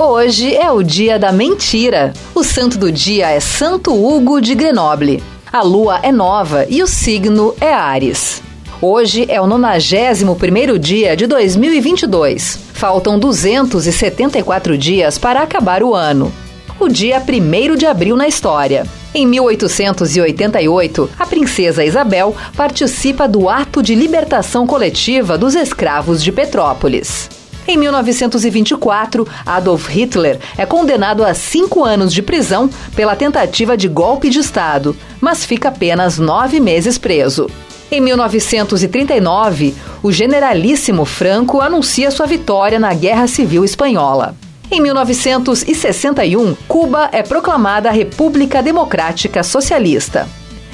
Hoje é o dia da mentira. O santo do dia é Santo Hugo de Grenoble. A lua é nova e o signo é Ares. Hoje é o 91º dia de 2022. Faltam 274 dias para acabar o ano. O dia 1 de abril na história. Em 1888, a princesa Isabel participa do ato de libertação coletiva dos escravos de Petrópolis. Em 1924, Adolf Hitler é condenado a cinco anos de prisão pela tentativa de golpe de Estado, mas fica apenas nove meses preso. Em 1939, o generalíssimo Franco anuncia sua vitória na Guerra Civil Espanhola. Em 1961, Cuba é proclamada República Democrática Socialista.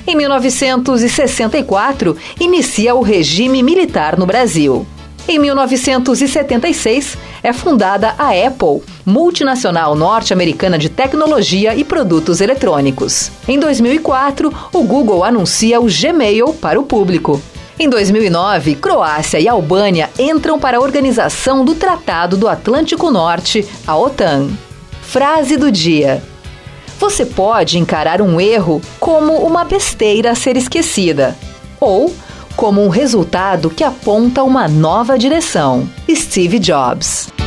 Em 1964, inicia o regime militar no Brasil. Em 1976, é fundada a Apple, multinacional norte-americana de tecnologia e produtos eletrônicos. Em 2004, o Google anuncia o Gmail para o público. Em 2009, Croácia e Albânia entram para a organização do Tratado do Atlântico Norte, a OTAN. Frase do dia: Você pode encarar um erro como uma besteira a ser esquecida, ou como um resultado que aponta uma nova direção. Steve Jobs.